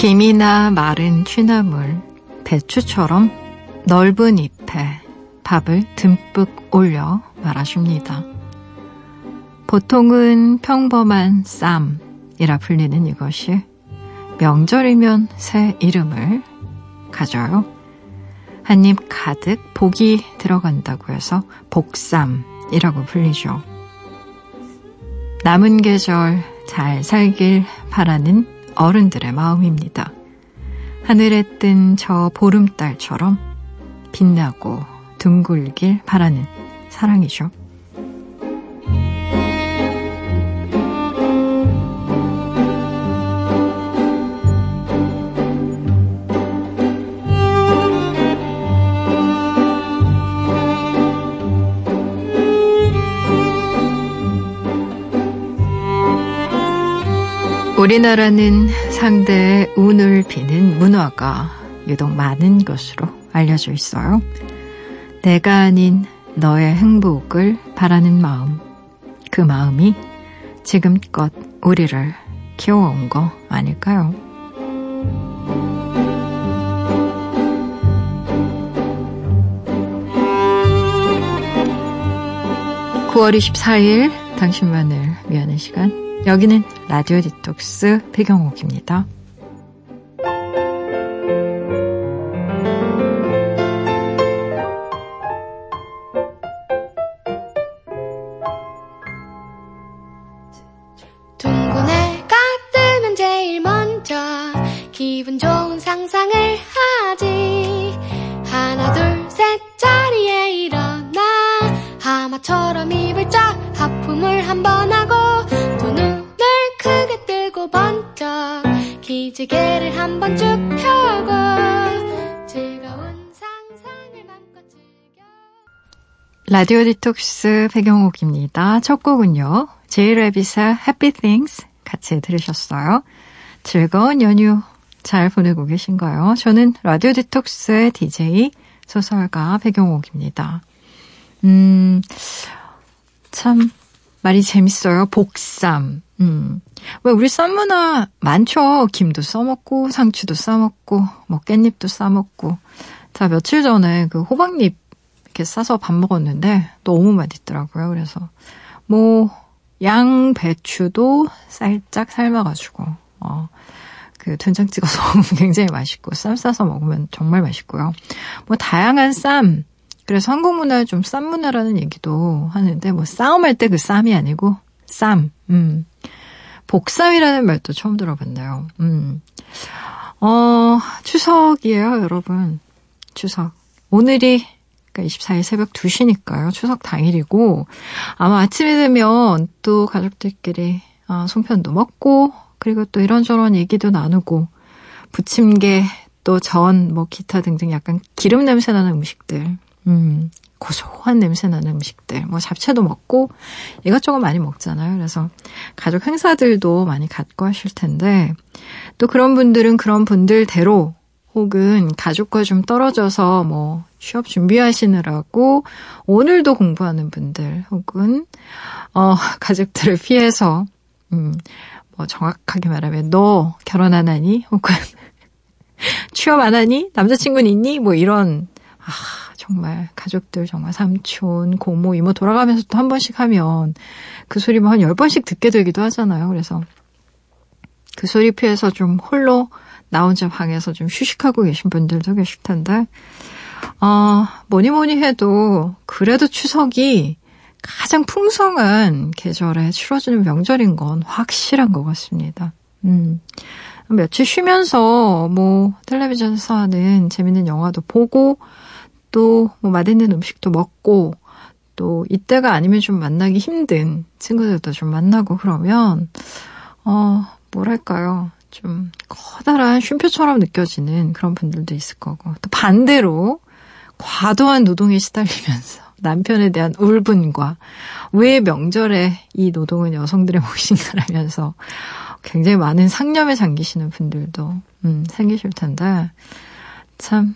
김이나 마른 취나물, 배추처럼 넓은 잎에 밥을 듬뿍 올려 말아줍니다. 보통은 평범한 쌈이라 불리는 이것이 명절이면 새 이름을 가져요. 한 입 가득 복이 들어간다고 해서 복쌈이라고 불리죠. 남은 계절 잘 살길 바라는 어른들의 마음입니다. 하늘에 뜬 저 보름달처럼 빛나고 둥글길 바라는 사랑이죠. 우리나라는 상대의 운을 비는 문화가 유독 많은 것으로 알려져 있어요. 내가 아닌 너의 행복을 바라는 마음. 그 마음이 지금껏 우리를 키워온 거 아닐까요? 9월 24일 당신만을 위하는 시간 여기는 라디오 디톡스 배경옥입니다. 라디오 디톡스 배경옥입니다. 첫 곡은요. 제이레빗의 Happy Things 같이 들으셨어요. 즐거운 연휴 잘 보내고 계신가요? 저는 라디오 디톡스의 DJ 소설가 배경옥입니다. 음, 참, 말이 재밌어요. 복쌈. 음. 왜 우리 쌈 문화 많죠? 김도 싸먹고, 상추도 싸먹고, 뭐 깻잎도 싸먹고. 자, 며칠 전에 그 호박잎 이렇게 싸서 밥 먹었는데 너무 맛있더라고요. 그래서 뭐 양배추도 살짝 삶아가지고 어, 그 된장 찍어서 먹으면 굉장히 맛있고 쌈 싸서 먹으면 정말 맛있고요. 뭐 다양한 쌈 그래서 한국 문화에 좀 쌈 문화라는 얘기도 하는데 뭐 싸움할 때 그 쌈이 아니고 쌈 음. 복쌈이라는 말도 처음 들어봤네요. 음. 어, 추석이에요, 여러분. 추석. 오늘이 그러니까 24일 새벽 2시니까요. 추석 당일이고 아마 아침에 되면 또 가족들끼리 아, 송편도 먹고 그리고 또 이런저런 얘기도 나누고 부침개 또 전 뭐 기타 등등 약간 기름 냄새 나는 음식들 음, 고소한 냄새 나는 음식들 뭐 잡채도 먹고 이것저것 많이 먹잖아요. 그래서 가족 행사들도 많이 갖고 하실 텐데 또 그런 분들은 그런 분들대로 혹은 가족과 좀 떨어져서 뭐 취업 준비하시느라고 오늘도 공부하는 분들 혹은 어 가족들을 피해서 음 뭐 정확하게 말하면 너 결혼 안 하니? 혹은 취업 안 하니? 남자친구는 있니? 뭐 이런 아 정말 가족들 정말 삼촌 고모 이모 돌아가면서 또 한 번씩 하면 그 소리 뭐한 열 번씩 듣게 되기도 하잖아요. 그래서 그 소리 피해서 좀 홀로 나 혼자 방에서 좀 휴식하고 계신 분들도 계실 텐데, 어, 뭐니 뭐니 해도 그래도 추석이 가장 풍성한 계절에 치러지는 명절인 건 확실한 것 같습니다. 음. 며칠 쉬면서 뭐 텔레비전에서 하는 재밌는 영화도 보고 또 뭐 맛있는 음식도 먹고 또 이때가 아니면 좀 만나기 힘든 친구들도 좀 만나고 그러면 어 뭐랄까요 좀 커다란 쉼표처럼 느껴지는 그런 분들도 있을 거고 또 반대로 과도한 노동에 시달리면서 남편에 대한 울분과 왜 명절에 이 노동은 여성들의 몫인가라면서 굉장히 많은 상념에 잠기시는 분들도 음, 생기실 텐데 참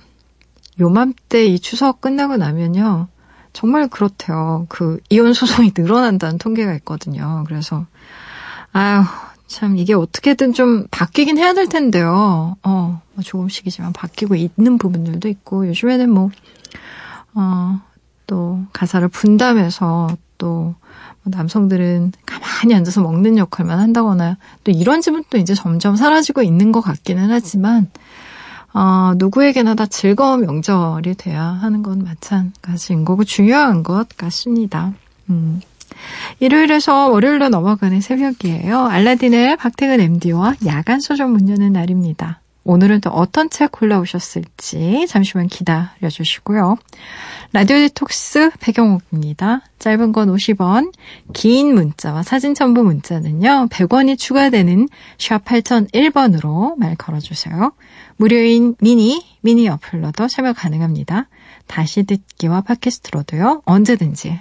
요맘때 이 추석 끝나고 나면요 정말 그렇대요. 그 이혼 소송이 늘어난다는 통계가 있거든요. 그래서 아유 참 이게 어떻게든 좀 바뀌긴 해야 될 텐데요. 어, 뭐 조금씩이지만 바뀌고 있는 부분들도 있고 요즘에는 뭐 어, 또 가사를 분담해서 또 남성들은 가만히 앉아서 먹는 역할만 한다거나 또 이런 집은 또 이제 점점 사라지고 있는 것 같기는 하지만 어, 누구에게나 다 즐거운 명절이 돼야 하는 건 마찬가지인 거고 중요한 것 같습니다. 음. 일요일에서 월요일로 넘어가는 새벽이에요. 알라딘의 박태근 MD와 야간 소전 문 여는 날입니다. 오늘은 또 어떤 책 골라오셨을지 잠시만 기다려 주시고요. 라디오 디톡스 배경옥입니다. 짧은 건 50원, 긴 문자와 사진 첨부 문자는요. 100원이 추가되는 샵 8001번으로 말 걸어주세요. 무료인 미니, 미니 어플로도 참여 가능합니다. 다시 듣기와 팟캐스트로도요. 언제든지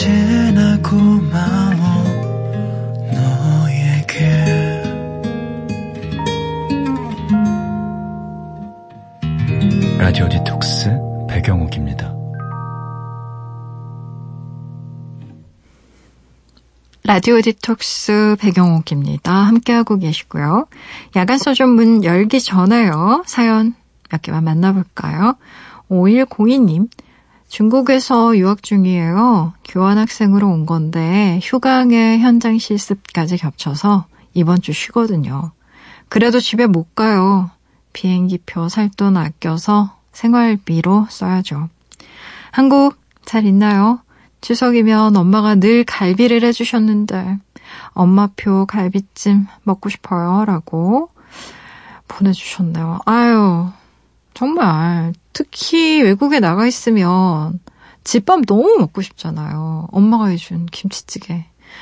언제나 고마워 너에게 라디오 디톡스 배경옥입니다. 라디오 디톡스 배경옥입니다. 함께하고 계시고요. 야간 소전문 열기 전에요. 사연 몇 개만 만나볼까요? 5102님. 중국에서 유학 중이에요. 교환학생으로 온 건데 휴강에 현장 실습까지 겹쳐서 이번 주 쉬거든요. 그래도 집에 못 가요. 비행기표 살 돈 아껴서 생활비로 써야죠. 한국 잘 있나요? 추석이면 엄마가 늘 갈비를 해주셨는데 엄마표 갈비찜 먹고 싶어요. 라고 보내주셨네요. 아유, 정말 특히 외국에 나가 있으면 집밥 너무 먹고 싶잖아요. 엄마가 해준 김치찌개,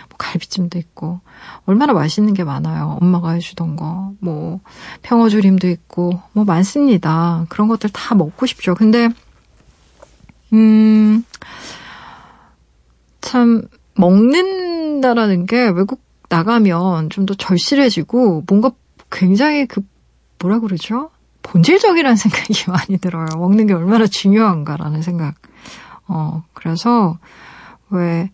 뭐 갈비찜도 있고 얼마나 맛있는 게 많아요. 엄마가 해주던 거, 뭐 평어조림도 있고 뭐 많습니다. 그런 것들 다 먹고 싶죠. 근데 음. 참 먹는다라는 게 외국 나가면 좀 더 절실해지고 뭔가 굉장히 그 뭐라 그러죠? 본질적이라는 생각이 많이 들어요. 먹는 게 얼마나 중요한가라는 생각. 어, 그래서 왜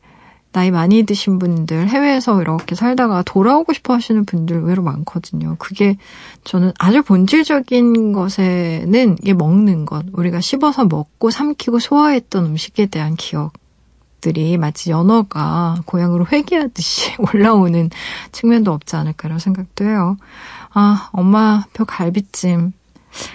나이 많이 드신 분들 해외에서 이렇게 살다가 돌아오고 싶어 하시는 분들 의외로 많거든요. 그게 저는 아주 본질적인 것에는 이게 먹는 것. 우리가 씹어서 먹고 삼키고 소화했던 음식에 대한 기억. 들이 마치 연어가 고향으로 회귀하듯이 올라오는 측면도 없지 않을까라는 생각도 해요. 아, 엄마 표 갈비찜.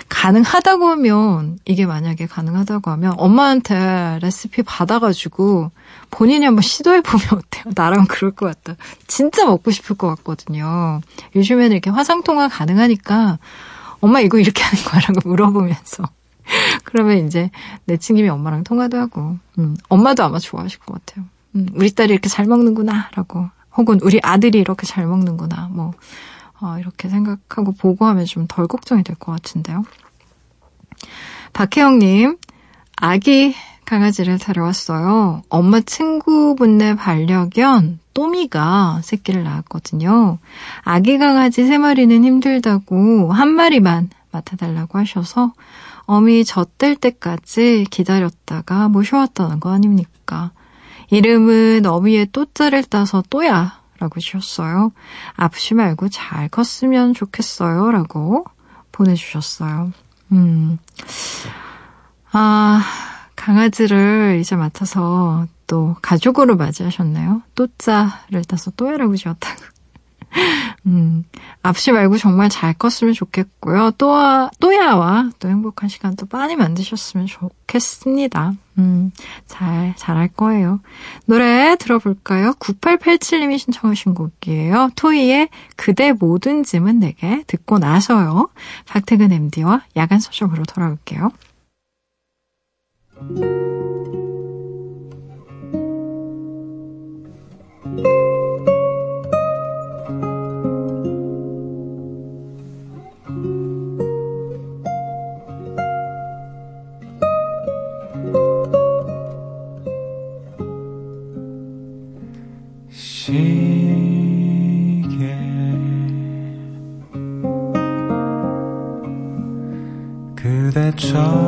가능하다고 하면, 이게 만약에 가능하다고 하면, 엄마한테 레시피 받아가지고, 본인이 한번 시도해보면 어때요? 나랑 그럴 것 같다. 진짜 먹고 싶을 것 같거든요. 요즘에는 이렇게 화상통화 가능하니까, 엄마 이거 이렇게 하는 거야? 라고 물어보면서. 그러면 이제 내 친김이 엄마랑 통화도 하고, 음, 엄마도 아마 좋아하실 것 같아요. 음, 우리 딸이 이렇게 잘 먹는구나, 라고. 혹은 우리 아들이 이렇게 잘 먹는구나, 뭐, 어, 이렇게 생각하고 보고하면 좀 덜 걱정이 될 것 같은데요. 박혜영님, 아기 강아지를 데려왔어요. 엄마 친구분네 반려견 또미가 새끼를 낳았거든요. 아기 강아지 세 마리는 힘들다고 한 마리만 맡아달라고 하셔서 어미 젖될 때까지 기다렸다가 모셔왔다는 거 아닙니까? 이름은 어미의 또자를 따서 또야 라고 지었어요. 아프지 말고 잘 컸으면 좋겠어요. 라고 보내주셨어요. 음. 아, 강아지를 이제 맡아서 또 가족으로 맞이하셨나요? 또자를 따서 또야라고 지었다고. 음, 앞시 말고 정말 잘 컸으면 좋겠고요. 또아, 또야와 또 행복한 시간 또 많이 만드셨으면 좋겠습니다. 음, 잘, 잘할 거예요. 노래 들어볼까요? 9887님이 신청하신 곡이에요. 토이의 그대 모든 짐은 내게 듣고 나서요. 박태근 MD와 야간 소식으로 돌아올게요. 그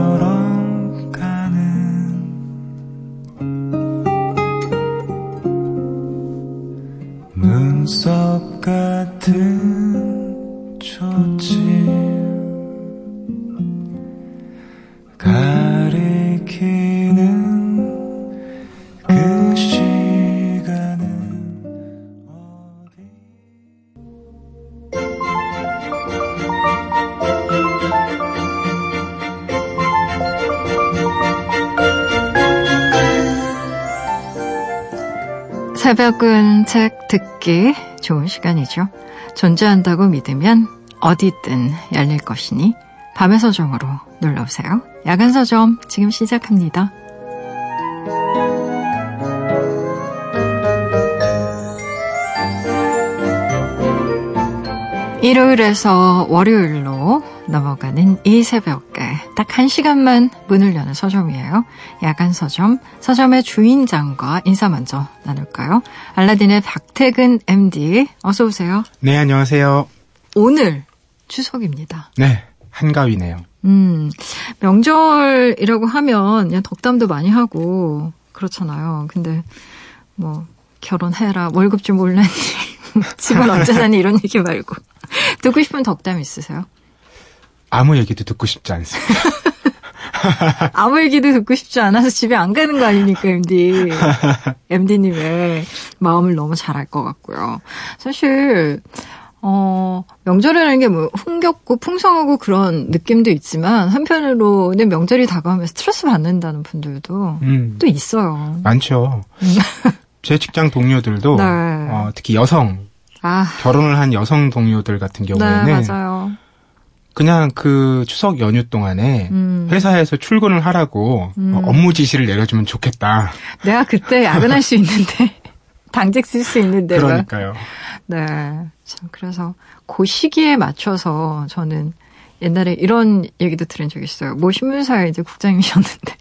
듣기 좋은 시간이죠. 존재한다고 믿으면 어디든 열릴 것이니 밤의 서점으로 놀러오세요. 야간 서점 지금 시작합니다. 일요일에서 월요일로 넘어가는 이 새벽 에딱한 시간만 문을 여는 서점이에요. 야간 서점, 서점의 주인장과 인사 먼저 나눌까요? 알라딘의 박태근 MD, 어서 오세요. 네, 안녕하세요. 오늘 추석입니다. 네, 한가위네요. 음, 명절이라고 하면 그냥 덕담도 많이 하고 그렇잖아요. 근데 뭐 결혼해라, 월급 좀 올랐니, 집은 언제 사니 이런 얘기 말고 듣고 싶은 덕담 있으세요? 아무 얘기도 듣고 싶지 않습니다. 아무 얘기도 듣고 싶지 않아서 집에 안 가는 거 아닙니까, MD. MD님의 마음을 너무 잘 알 것 같고요. 사실, 어, 명절이라는 게 뭐 흥겹고 풍성하고 그런 느낌도 있지만 한편으로는 명절이 다가오면 스트레스 받는다는 분들도 음, 또 있어요. 많죠. 음. 제 직장 동료들도 네. 어, 특히 여성 아. 결혼을 한 여성 동료들 같은 경우에는 네, 맞아요. 그냥 그 추석 연휴 동안에 음. 회사에서 출근을 하라고 음. 업무 지시를 내려주면 좋겠다. 내가 그때 야근할 수 있는데 당직 쓸 수 있는데 그러니까요. 네. 참 그래서 그 시기에 맞춰서 저는 옛날에 이런 얘기도 들은 적이 있어요. 모 신문사에 이제 국장이셨는데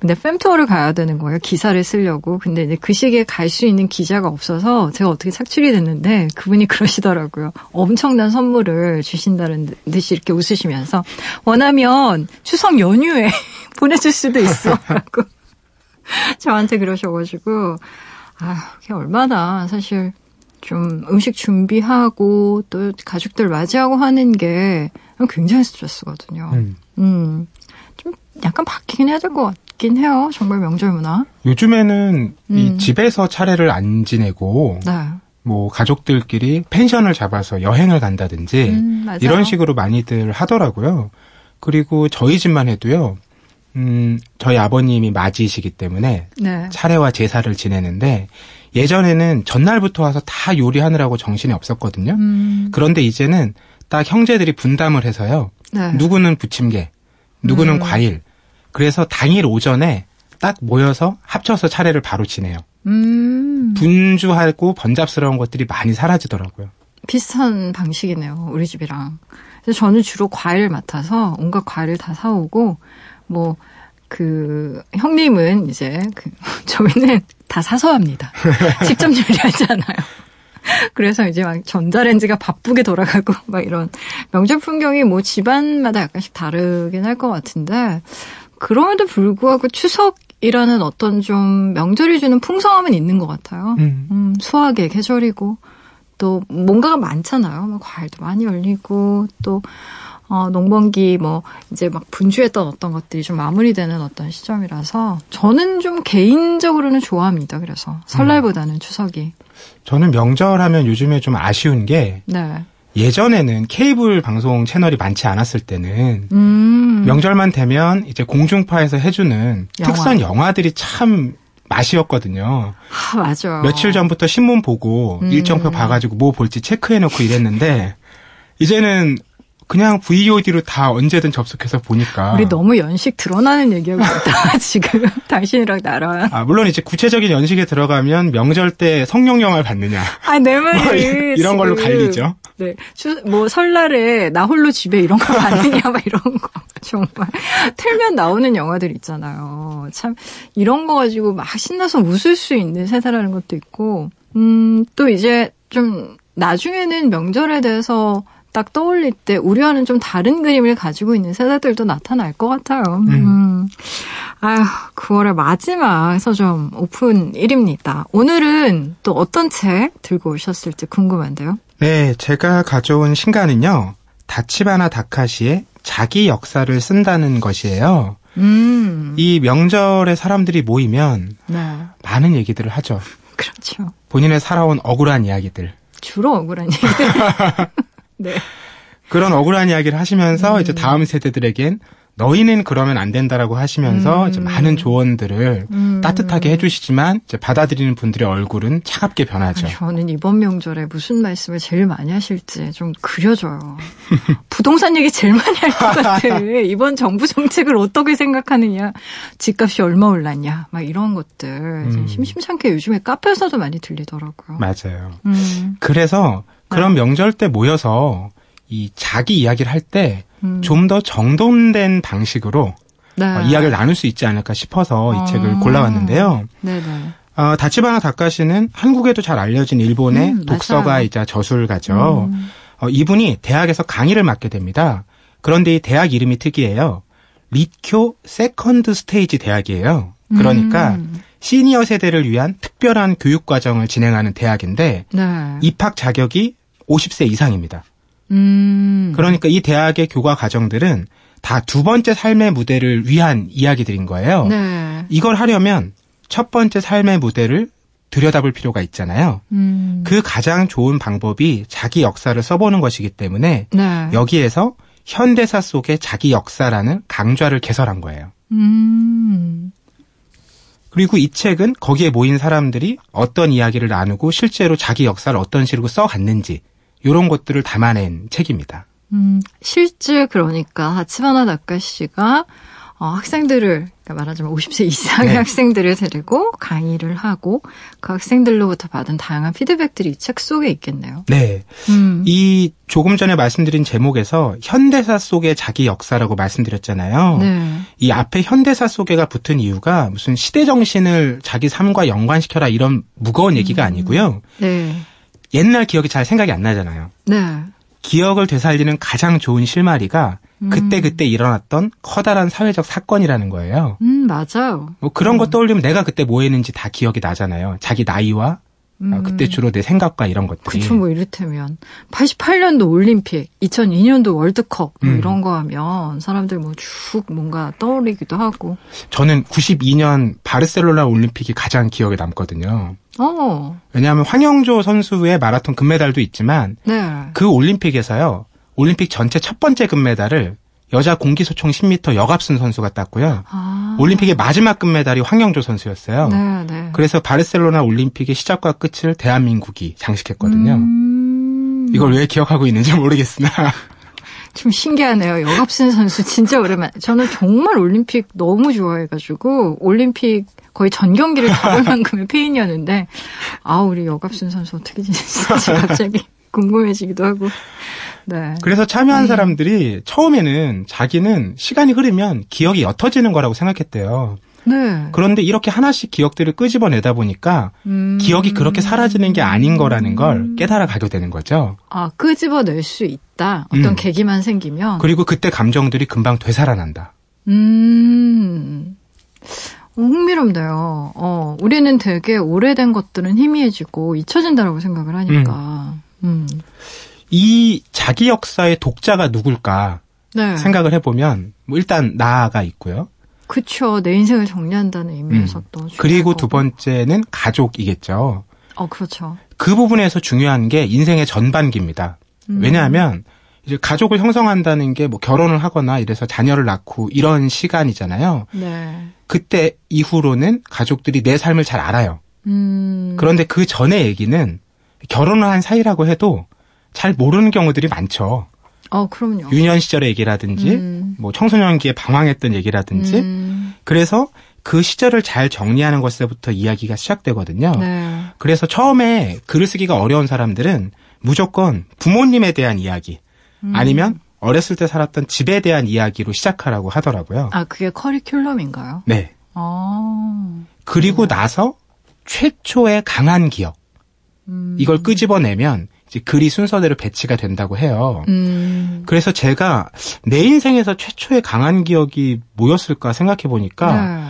근데 fem투어를 가야 되는 거예요. 기사를 쓰려고. 근데 이제 그 시기에 갈 수 있는 기자가 없어서 제가 어떻게 착출이 됐는데 그분이 그러시더라고요. 엄청난 선물을 주신다는 듯이 이렇게 웃으시면서 원하면 추석 연휴에 보내줄 수도 있어. 라고 저한테 그러셔가지고 아, 그게 얼마나 사실 좀 음식 준비하고 또 가족들 맞이하고 하는 게 굉장히 스트레스거든요. 음. 음. 좀 약간 바뀌긴 해야 될 것 같긴 해요. 정말 명절 문화. 요즘에는 음. 이 집에서 차례를 안 지내고 네. 뭐 가족들끼리 펜션을 잡아서 여행을 간다든지 음, 이런 식으로 많이들 하더라고요. 그리고 저희 집만 해도요. 음, 저희 아버님이 맞이시기 때문에 네. 차례와 제사를 지내는데 예전에는 전날부터 와서 다 요리하느라고 정신이 없었거든요. 음. 그런데 이제는 딱 형제들이 분담을 해서요. 네. 누구는 부침개, 누구는 음. 과일. 그래서 당일 오전에 딱 모여서 합쳐서 차례를 바로 지내요. 음. 분주하고 번잡스러운 것들이 많이 사라지더라고요. 비슷한 방식이네요. 우리 집이랑. 그래서 저는 주로 과일 맡아서 온갖 과일을 다 사오고 뭐 그 형님은 이제 그 저희는 다 사서 합니다. 직접 요리하지 않아요. 그래서 이제 막 전자레인지가 바쁘게 돌아가고 막 이런 명절 풍경이 뭐 집안마다 약간씩 다르긴 할 것 같은데 그럼에도 불구하고 추석 이라는 어떤 좀 명절이 주는 풍성함은 있는 것 같아요. 음. 음, 수학의 계절이고 또 뭔가가 많잖아요. 뭐 과일도 많이 열리고 또 어, 농번기 뭐 이제 막 분주했던 어떤 것들이 좀 마무리되는 어떤 시점이라서 저는 좀 개인적으로는 좋아합니다. 그래서 설날보다는 음. 추석이. 저는 명절하면 요즘에 좀 아쉬운 게 네. 예전에는 케이블 방송 채널이 많지 않았을 때는 음. 명절만 되면 이제 공중파에서 해주는 영화. 특선 영화들이 참 맛이었거든요. 아, 맞아. 며칠 전부터 신문 보고 음. 일정표 봐가지고 뭐 볼지 체크해놓고 이랬는데 이제는 그냥 VOD로 다 언제든 접속해서 보니까. 우리 너무 연식 드러나는 얘기하고 있다, 지금. 당신이랑 나랑. 아, 물론 이제 구체적인 연식에 들어가면 명절 때 성령 영화를 받느냐. 아, 내 말이. 뭐 이런 걸로 갈리죠. 네. 주, 뭐, 설날에 나 홀로 집에 이런 거 받느냐, 막 이런 거. 정말. 틀면 나오는 영화들 있잖아요. 참, 이런 거 가지고 막 신나서 웃을 수 있는 세대라는 것도 있고, 음, 또 이제 좀, 나중에는 명절에 대해서 딱 떠올릴 때 우리와는 좀 다른 그림을 가지고 있는 세대들도 나타날 것 같아요. 음. 음. 아휴, 9월의 마지막 서점 오픈 일입니다. 오늘은 또 어떤 책 들고 오셨을지 궁금한데요. 네, 제가 가져온 신간은요. 다치바나 다카시의 자기 역사를 쓴다는 것이에요. 음. 이 명절에 사람들이 모이면 네. 많은 얘기들을 하죠. 그렇죠. 본인의 살아온 억울한 이야기들. 주로 억울한 얘기들. 네. 그런 억울한 이야기를 하시면서 음. 이제 다음 세대들에겐 너희는 그러면 안 된다라고 하시면서 음. 많은 조언들을 음. 따뜻하게 해주시지만 받아들이는 분들의 얼굴은 차갑게 변하죠. 저는 이번 명절에 무슨 말씀을 제일 많이 하실지 좀 그려져요. 부동산 얘기 제일 많이 할 것 같아. 이번 정부 정책을 어떻게 생각하느냐, 집값이 얼마 올랐냐, 막 이런 것들 음. 심심찮게 요즘에 카페에서도 많이 들리더라고요. 맞아요. 음. 그래서 그런 네. 명절 때 모여서 이 자기 이야기를 할때 음. 좀더 정돈된 방식으로 네. 어, 이야기를 나눌 수 있지 않을까 싶어서 이 아. 책을 골라왔는데요. 네네. 어, 다치바나 다카시는 한국에도 잘 알려진 일본의 음, 독서가이자 저술가죠. 음. 어, 이분이 대학에서 강의를 맡게 됩니다. 그런데 이 대학 이름이 특이해요. 리쿄 Second Stage 대학이에요. 그러니까 음. 시니어 세대를 위한 특별한 교육 과정을 진행하는 대학인데 네. 입학 자격이 50세 이상입니다. 음. 그러니까 이 대학의 교과 과정들은 다 두 번째 삶의 무대를 위한 이야기들인 거예요. 네. 이걸 하려면 첫 번째 삶의 무대를 들여다볼 필요가 있잖아요. 음. 그 가장 좋은 방법이 자기 역사를 써보는 것이기 때문에 네. 여기에서 현대사 속의 자기 역사라는 강좌를 개설한 거예요. 음. 그리고 이 책은 거기에 모인 사람들이 어떤 이야기를 나누고 실제로 자기 역사를 어떤 식으로 써갔는지 이런 것들을 담아낸 책입니다. 음, 실제 그러니까 하치바나 다카 씨가 어, 학생들을 그러니까 말하자면 50세 이상의 네. 학생들을 데리고 강의를 하고 그 학생들로부터 받은 다양한 피드백들이 이 책 속에 있겠네요. 네. 음. 이 조금 전에 말씀드린 제목에서 현대사 속의 자기 역사라고 말씀드렸잖아요. 네. 이 앞에 현대사 속에가 붙은 이유가 무슨 시대 정신을 자기 삶과 연관시켜라 이런 무거운 얘기가 음. 아니고요. 네. 옛날 기억이 잘 생각이 안 나잖아요. 네. 기억을 되살리는 가장 좋은 실마리가 음. 그때 그때 일어났던 커다란 사회적 사건이라는 거예요. 음 맞아요. 뭐 그런 음. 거 떠올리면 내가 그때 뭐 했는지 다 기억이 나잖아요. 자기 나이와 음. 아, 그때 주로 내 생각과 이런 것들이. 그쵸, 뭐 이를테면 88년도 올림픽, 2002년도 월드컵 뭐 음. 이런 거 하면 사람들 뭐 쭉 뭔가 떠올리기도 하고. 저는 92년 바르셀로나 올림픽이 가장 기억에 남거든요. 어. 왜냐하면 황영조 선수의 마라톤 금메달도 있지만 네. 그 올림픽에서요. 올림픽 전체 첫 번째 금메달을 여자 공기소총 10m 여갑순 선수가 땄고요. 아. 올림픽의 마지막 금메달이 황영조 선수였어요. 네, 네. 그래서 바르셀로나 올림픽의 시작과 끝을 대한민국이 장식했거든요. 음. 이걸 왜 기억하고 있는지 모르겠으나 좀 신기하네요. 여갑순 선수 진짜 오랜만. 저는 정말 올림픽 너무 좋아해가지고 올림픽 거의 전 경기를 다볼 만큼의 팬이었는데 아 우리 여갑순 선수 어떻게 지냈을지 갑자기 궁금해지기도 하고. 네. 그래서 참여한 음. 사람들이 처음에는 자기는 시간이 흐르면 기억이 옅어지는 거라고 생각했대요. 네. 그런데 이렇게 하나씩 기억들을 끄집어내다 보니까 음. 기억이 그렇게 사라지는 게 아닌 거라는 걸 깨달아 가게 되는 거죠. 아, 끄집어낼 수 있다. 어떤 음. 계기만 생기면. 그리고 그때 감정들이 금방 되살아난다. 음. 흥미롭네요. 어, 우리는 되게 오래된 것들은 희미해지고 잊혀진다라고 생각을 하니까. 음. 음. 이 자기 역사의 독자가 누굴까 네. 생각을 해보면 뭐 일단 나가 있고요. 그쵸. 내 인생을 정리한다는 의미에서 음. 또. 그리고 두 번째는 가족이겠죠. 어, 그렇죠. 그 부분에서 중요한 게 인생의 전반기입니다. 음. 왜냐하면 이제 가족을 형성한다는 게 뭐 결혼을 하거나 이래서 자녀를 낳고 이런 시간이잖아요. 네. 그때 이후로는 가족들이 내 삶을 잘 알아요. 음. 그런데 그 전의 얘기는 결혼을 한 사이라고 해도 잘 모르는 경우들이 많죠. 어, 그럼요. 유년 시절의 얘기라든지, 음. 뭐 청소년기에 방황했던 얘기라든지, 음. 그래서 그 시절을 잘 정리하는 것에부터 이야기가 시작되거든요. 네. 그래서 처음에 글을 쓰기가 어려운 사람들은 무조건 부모님에 대한 이야기, 음. 아니면 어렸을 때 살았던 집에 대한 이야기로 시작하라고 하더라고요. 아, 그게 커리큘럼인가요? 네. 아. 그리고 나서 최초의 강한 기억, 음. 이걸 끄집어내면 글이 순서대로 배치가 된다고 해요. 음. 그래서 제가 내 인생에서 최초의 강한 기억이 뭐였을까 생각해 보니까 네.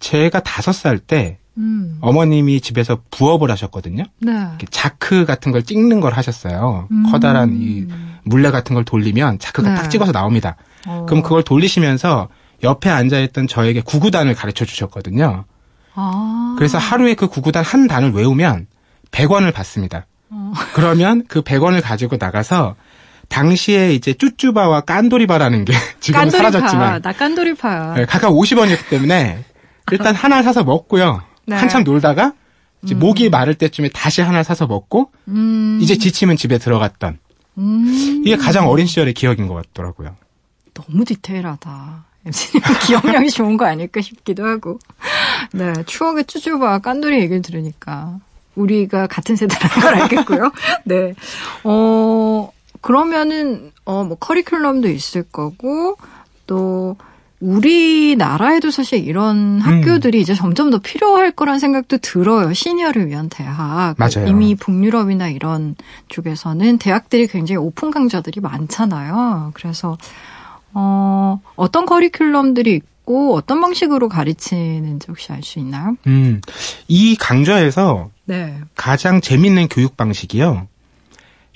제가 다섯 살때 음. 어머님이 집에서 부업을 하셨거든요. 네. 자크 같은 걸 찍는 걸 하셨어요. 음. 커다란 이 물레 같은 걸 돌리면 자크가 네. 딱 찍어서 나옵니다. 어. 그럼 그걸 돌리시면서 옆에 앉아있던 저에게 구구단을 가르쳐 주셨거든요. 아. 그래서 하루에 그 구구단 한 단을 외우면 100원을 받습니다. 어. 그러면 그 100원을 가지고 나가서 당시에 이제 쭈쭈바와 깐도리바라는 게 지금 깐도리파. 사라졌지만 나 깐도리파야. 네, 각각 50원이었기 때문에 일단 하나 사서 먹고요. 네. 한참 놀다가 이제 음. 목이 마를 때쯤에 다시 하나 사서 먹고 음. 이제 지치면 집에 들어갔던 음. 이게 가장 어린 시절의 기억인 것 같더라고요. 너무 디테일하다. MC님 기억력이 좋은 거 아닐까 싶기도 하고. 네, 추억의 쭈쭈바 깐돌이 얘기를 들으니까 우리가 같은 세대라는 걸 알겠고요. 네, 어 그러면은 어 뭐 커리큘럼도 있을 거고 또 우리나라에도 사실 이런 학교들이 음. 이제 점점 더 필요할 거란 생각도 들어요. 시니어를 위한 대학. 맞아요. 이미 북유럽이나 이런 쪽에서는 대학들이 굉장히 오픈 강좌들이 많잖아요. 그래서 어, 어떤 커리큘럼들이 있고 어떤 방식으로 가르치는지 혹시 알 수 있나요? 음, 이 강좌에서 네. 가장 재밌는 교육 방식이요.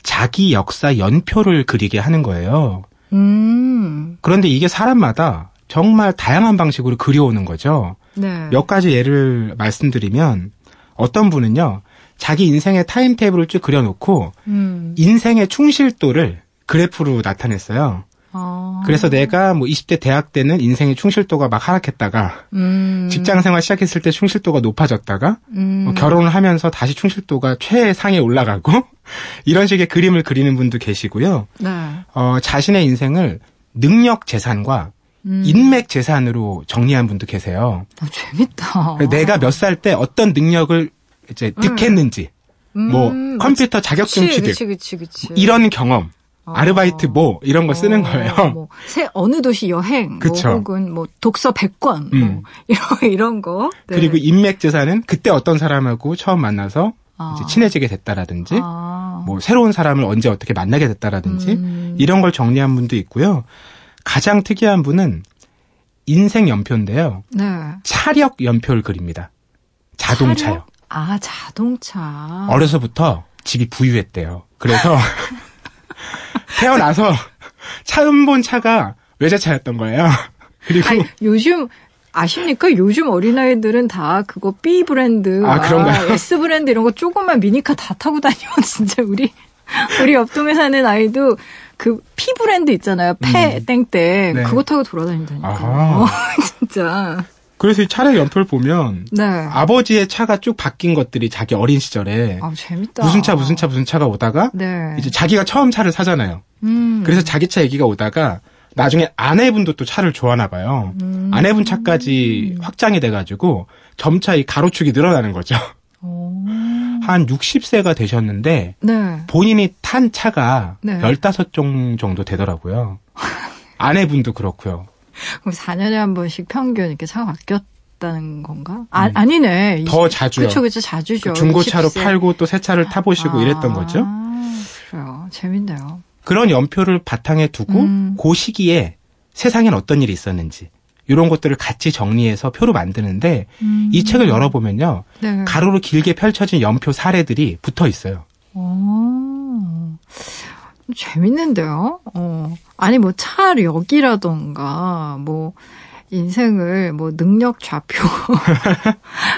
자기 역사 연표를 그리게 하는 거예요. 음. 그런데 이게 사람마다 정말 다양한 방식으로 그려오는 거죠. 네. 몇 가지 예를 말씀드리면 어떤 분은요. 자기 인생의 타임테이블을 쭉 그려놓고 음. 인생의 충실도를 그래프로 나타냈어요. 아. 그래서 내가 뭐 20대 대학 때는 인생의 충실도가 막 하락했다가 음. 직장 생활 시작했을 때 충실도가 높아졌다가 음. 뭐 결혼을 하면서 다시 충실도가 최상에 올라가고 이런 식의 그림을 그리는 분도 계시고요. 네. 어, 자신의 인생을 능력 재산과 음. 인맥 재산으로 정리한 분도 계세요. 아, 재밌다. 내가 몇 살 때 어떤 능력을 이제 득했는지, 음. 뭐 음, 컴퓨터 자격증 취득, 그치, 그치, 그치. 이런 경험. 어. 아르바이트 뭐 이런 거 쓰는 어, 거예요. 뭐, 새 어느 도시 여행, 뭐 혹은 뭐 독서 100권, 뭐 음. 뭐 이런 이런 거. 네. 그리고 인맥 재산은 그때 어떤 사람하고 처음 만나서 아. 이제 친해지게 됐다라든지, 아. 뭐 새로운 사람을 언제 어떻게 만나게 됐다라든지 음. 이런 걸 정리한 분도 있고요. 가장 특이한 분은 인생 연표인데요. 네. 차력 연표를 그립니다. 자동차요. 차력? 아, 자동차. 어려서부터 집이 부유했대요. 그래서 태어나서 처음 본 차가 외제차였던 거예요. 그리고 아니, 요즘 아십니까? 요즘 어린아이들은 다 그거 B 브랜드, 아, 그런가요? S 브랜드 이런 거 조그만 미니카 다 타고 다녀. 진짜 우리 우리 옆동에 사는 아이도 그피 브랜드 있잖아요. 페 음. 땡땡 네. 그거 타고 돌아다닌다니까. 어, 진짜. 그래서 이 차량 연표를 보면 네. 아버지의 차가 쭉 바뀐 것들이 자기 어린 시절에 아, 재밌다. 무슨 차 무슨 차 무슨 차가 오다가 네. 이제 자기가 처음 차를 사잖아요. 음. 그래서 자기 차 얘기가 오다가 나중에 아내분도 또 차를 좋아하나 봐요. 음. 아내분 차까지 확장이 돼가지고 점차 이 가로축이 늘어나는 거죠. 한 60세가 되셨는데 네. 본인이 탄 차가 네. 15종 정도 되더라고요. 아내분도 그렇고요. 그럼 4년에 한 번씩 평균 이렇게 차가 바뀌었다는 건가? 아, 음. 아니네. 더 자주요. 그렇죠, 그렇죠. 자주죠. 그 중고차로 60세. 팔고 또 새 차를 타보시고 아, 이랬던 거죠. 그래요. 재밌네요. 그런 연표를 바탕에 두고 음. 그 시기에 세상엔 어떤 일이 있었는지 이런 것들을 같이 정리해서 표로 만드는데 음. 이 책을 열어보면요. 네. 가로로 길게 펼쳐진 연표 사례들이 붙어 있어요. 오. 재밌는데요? 어. 아니, 뭐, 차력이라던가, 뭐, 인생을 뭐 능력 좌표,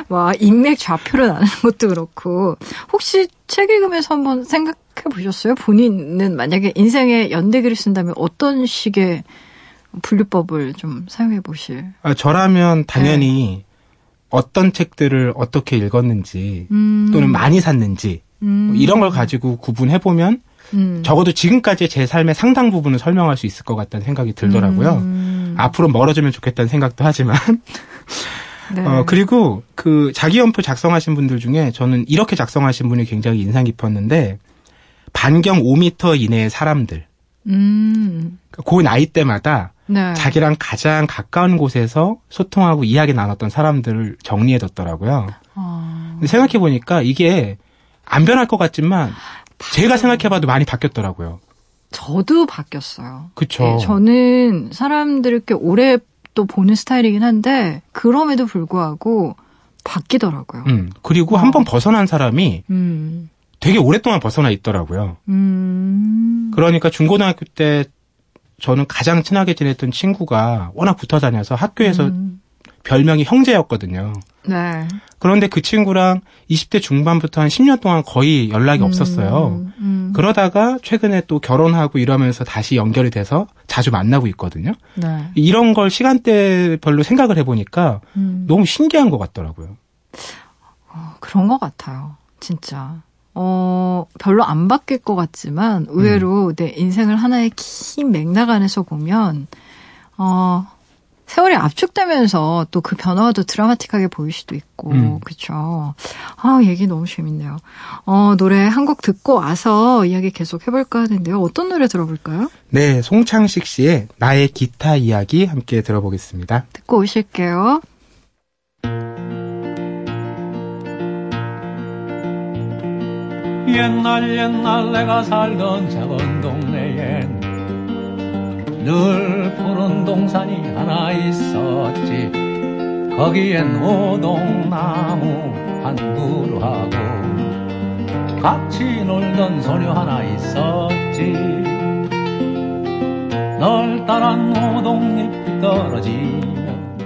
와 인맥 좌표를 나누는 것도 그렇고 혹시 책 읽으면서 한번 생각해 보셨어요? 본인은 만약에 인생의 연대기를 쓴다면 어떤 식의 분류법을 좀 사용해 보실? 아, 저라면 당연히 네. 어떤 책들을 어떻게 읽었는지 음. 또는 많이 샀는지 음. 뭐 이런 걸 가지고 구분해 보면 음. 적어도 지금까지 제 삶의 상당 부분을 설명할 수 있을 것 같다는 생각이 들더라고요. 음. 앞으로 멀어지면 좋겠다는 생각도 하지만. 네. 어, 그리고 그 자기 연표 작성하신 분들 중에 저는 이렇게 작성하신 분이 굉장히 인상 깊었는데 반경 5미터 이내의 사람들. 음. 그 나이 때마다 네. 자기랑 가장 가까운 곳에서 소통하고 이야기 나눴던 사람들을 정리해뒀더라고요. 어... 생각해 보니까 이게 안 변할 것 같지만 제가 생각해봐도 많이 바뀌었더라고요. 저도 바뀌었어요. 그쵸. 네, 저는 사람들을 꽤 오래 또 보는 스타일이긴 한데 그럼에도 불구하고 바뀌더라고요. 음, 그리고 어. 한번 벗어난 사람이 음. 되게 오랫동안 벗어나 있더라고요. 음. 그러니까 중고등학교 때 저는 가장 친하게 지냈던 친구가 워낙 붙어 다녀서 학교에서 음. 별명이 형제였거든요. 네. 그런데 그 친구랑 20대 중반부터 한 10년 동안 거의 연락이 음, 없었어요. 음. 그러다가 최근에 또 결혼하고 이러면서 다시 연결이 돼서 자주 만나고 있거든요. 네. 이런 걸 시간대별로 생각을 해보니까 음. 너무 신기한 것 같더라고요. 어, 그런 것 같아요. 진짜. 어, 별로 안 바뀔 것 같지만 의외로 음. 내 인생을 하나의 긴 맥락 안에서 보면 어, 세월이 압축되면서 또 그 변화가 더 드라마틱하게 보일 수도 있고, 음. 그쵸. 아, 얘기 너무 재밌네요. 어, 노래 한 곡 듣고 와서 이야기 계속 해볼까 하는데요. 어떤 노래 들어볼까요? 네, 송창식 씨의 나의 기타 이야기 함께 들어보겠습니다. 듣고 오실게요. 옛날 옛날 내가 살던 작은 동네엔 늘 푸른 동산이 하나 있었지 거기엔 오동나무 한 그루하고 같이 놀던 소녀 하나 있었지 널따란 오동잎이 떨어지면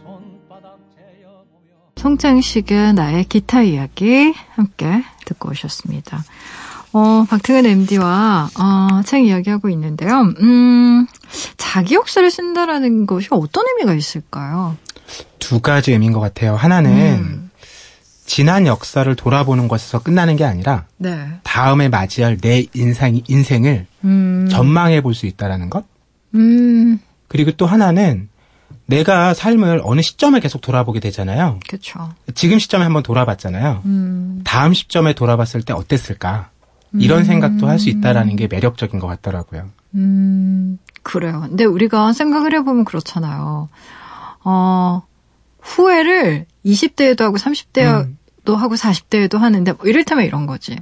손바닥 재어보며 송창식의 나의 기타 이야기 함께 듣고 오셨습니다. 어, 박태근 MD와 어, 책 이야기하고 있는데요. 음, 자기 역사를 쓴다라는 것이 어떤 의미가 있을까요? 두 가지 의미인 것 같아요. 하나는 음. 지난 역사를 돌아보는 것에서 끝나는 게 아니라 네. 다음에 맞이할 내 인생, 인생을 음. 전망해 볼 수 있다라는 것. 음. 그리고 또 하나는 내가 삶을 어느 시점에 계속 돌아보게 되잖아요. 그렇죠. 지금 시점에 한번 돌아봤잖아요. 음. 다음 시점에 돌아봤을 때 어땠을까? 이런 음. 생각도 할 수 있다라는 게 매력적인 것 같더라고요. 음, 그래요. 근데 우리가 생각을 해보면 그렇잖아요. 어, 후회를 20대에도 하고 30대에도 음. 하고 40대에도 하는데, 뭐 이를테면 이런 거지.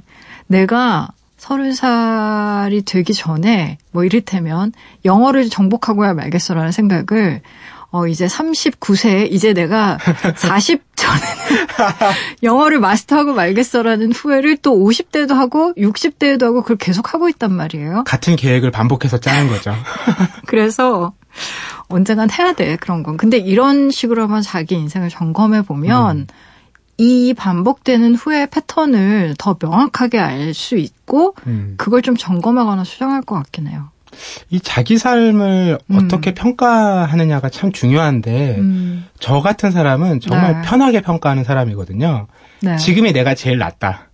내가 서른 살이 되기 전에, 뭐 이를테면 영어를 정복하고야 말겠어라는 생각을 어, 이제 39세, 이제 내가 40 전에는 영어를 마스터하고 말겠어라는 후회를 또 50대도 하고 60대에도 하고 그걸 계속 하고 있단 말이에요. 같은 계획을 반복해서 짜는 거죠. 그래서 언젠간 해야 돼, 그런 건. 근데 이런 식으로만 자기 인생을 점검해 보면 음. 이 반복되는 후회 패턴을 더 명확하게 알 수 있고 음. 그걸 좀 점검하거나 수정할 것 같긴 해요. 이 자기 삶을 음. 어떻게 평가하느냐가 참 중요한데 음. 저 같은 사람은 정말 네. 편하게 평가하는 사람이거든요. 네. 지금이 내가 제일 낫다.